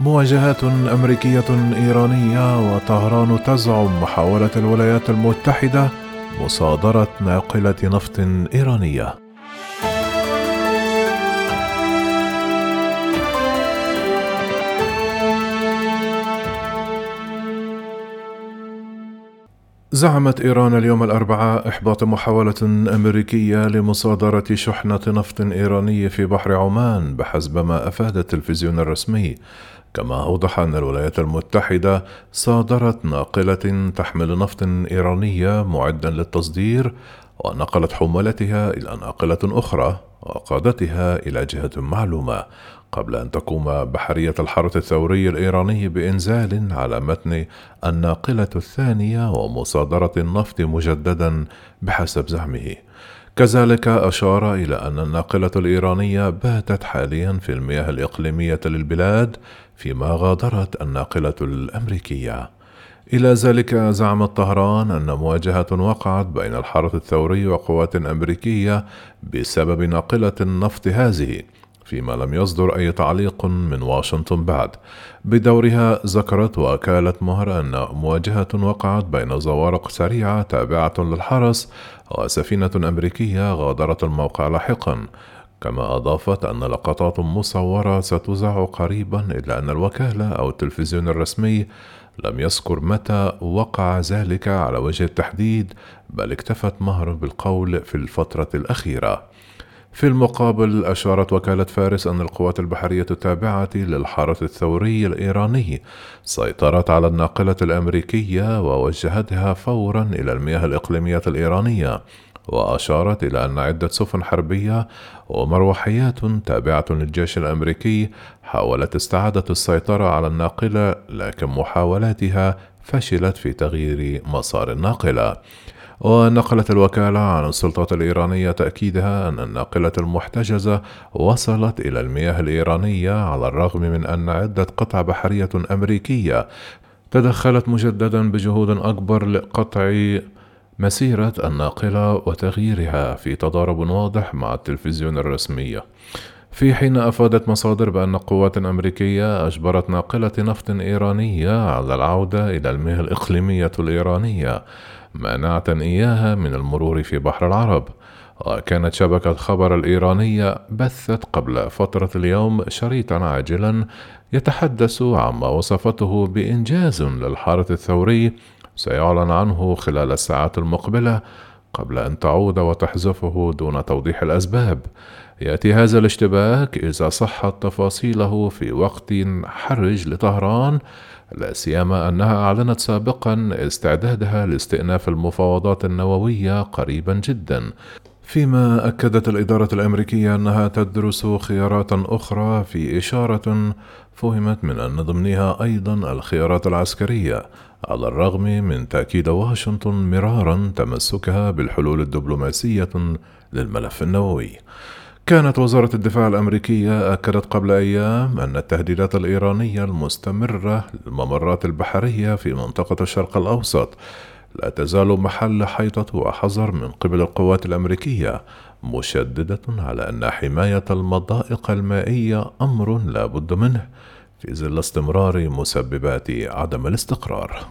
مواجهات أمريكية إيرانية وطهران تزعم محاولة الولايات المتحدة مصادرة ناقلة نفط إيرانية. زعمت إيران اليوم الأربعاء إحباط محاولة أمريكية لمصادرة شحنة نفط إيراني في بحر عمان بحسب ما أفاد التلفزيون الرسمي. كما أوضح أن الولايات المتحدة صادرت ناقلة تحمل نفط إيرانية معدا للتصدير ونقلت حمولتها إلى ناقلة أخرى. وقادتها إلى جهة معلومة قبل أن تقوم بحرية الحرس الثوري الإيراني بإنزال على متن الناقلة الثانية ومصادرة النفط مجددا بحسب زعمه. كذلك أشار إلى أن الناقلة الإيرانية باتت حاليا في المياه الإقليمية للبلاد فيما غادرت الناقلة الأمريكية. إلى ذلك زعمت طهران أن مواجهة وقعت بين الحرس الثوري وقوات أمريكية بسبب ناقلة النفط هذه فيما لم يصدر أي تعليق من واشنطن بعد. بدورها ذكرت وكالة مهر أن مواجهة وقعت بين زوارق سريعة تابعة للحرس وسفينة أمريكية غادرت الموقع لاحقا. كما أضافت أن لقطات مصورة ستذاع قريبا إلا أن الوكالة أو التلفزيون الرسمي لم يذكر متى وقع ذلك على وجه التحديد بل اكتفت مهر بالقول في الفترة الأخيرة. في المقابل أشارت وكالة فارس أن القوات البحرية التابعة للحرس الثوري الإيراني سيطرت على الناقلة الأمريكية ووجهتها فورا إلى المياه الإقليمية الإيرانية. وأشارت إلى أن عدة سفن حربية ومروحيات تابعة للجيش الأمريكي حاولت استعادة السيطرة على الناقلة لكن محاولاتها فشلت في تغيير مسار الناقلة. ونقلت الوكالة عن السلطات الإيرانية تأكيدها أن الناقلة المحتجزة وصلت إلى المياه الإيرانية على الرغم من أن عدة قطع بحرية أمريكية تدخلت مجددا بجهود أكبر لقطع مسيرة الناقلة وتغييرها في تضارب واضح مع التلفزيون الرسمي. في حين أفادت مصادر بأن قوات أمريكية أجبرت ناقلة نفط إيرانية على العودة إلى المياه الإقليمية الإيرانية مانعة إياها من المرور في بحر العرب. وكانت شبكة خبر الإيرانية بثت قبل فترة اليوم شريطا عاجلا يتحدث عما وصفته بإنجاز للحارة الثوري سيعلن عنه خلال الساعات المقبلة قبل أن تعود وتحذفه دون توضيح الأسباب. يأتي هذا الاشتباك إذا صحت تفاصيله في وقت حرج لطهران لا سيما أنها أعلنت سابقا استعدادها لاستئناف المفاوضات النووية قريبا جدا. فيما أكدت الإدارة الأمريكية أنها تدرس خيارات أخرى في إشارة فهمت من أن ضمنها أيضا الخيارات العسكرية على الرغم من تأكيد واشنطن مرارا تمسكها بالحلول الدبلوماسية للملف النووي. كانت وزارة الدفاع الأمريكية أكدت قبل أيام أن التهديدات الإيرانية المستمرة للممرات البحرية في منطقة الشرق الأوسط لا تزال محل حيطة وحذر من قبل القوات الأمريكية مشددة على أن حماية المضائق المائية أمر لا بد منه في ظل استمرار مسببات عدم الاستقرار.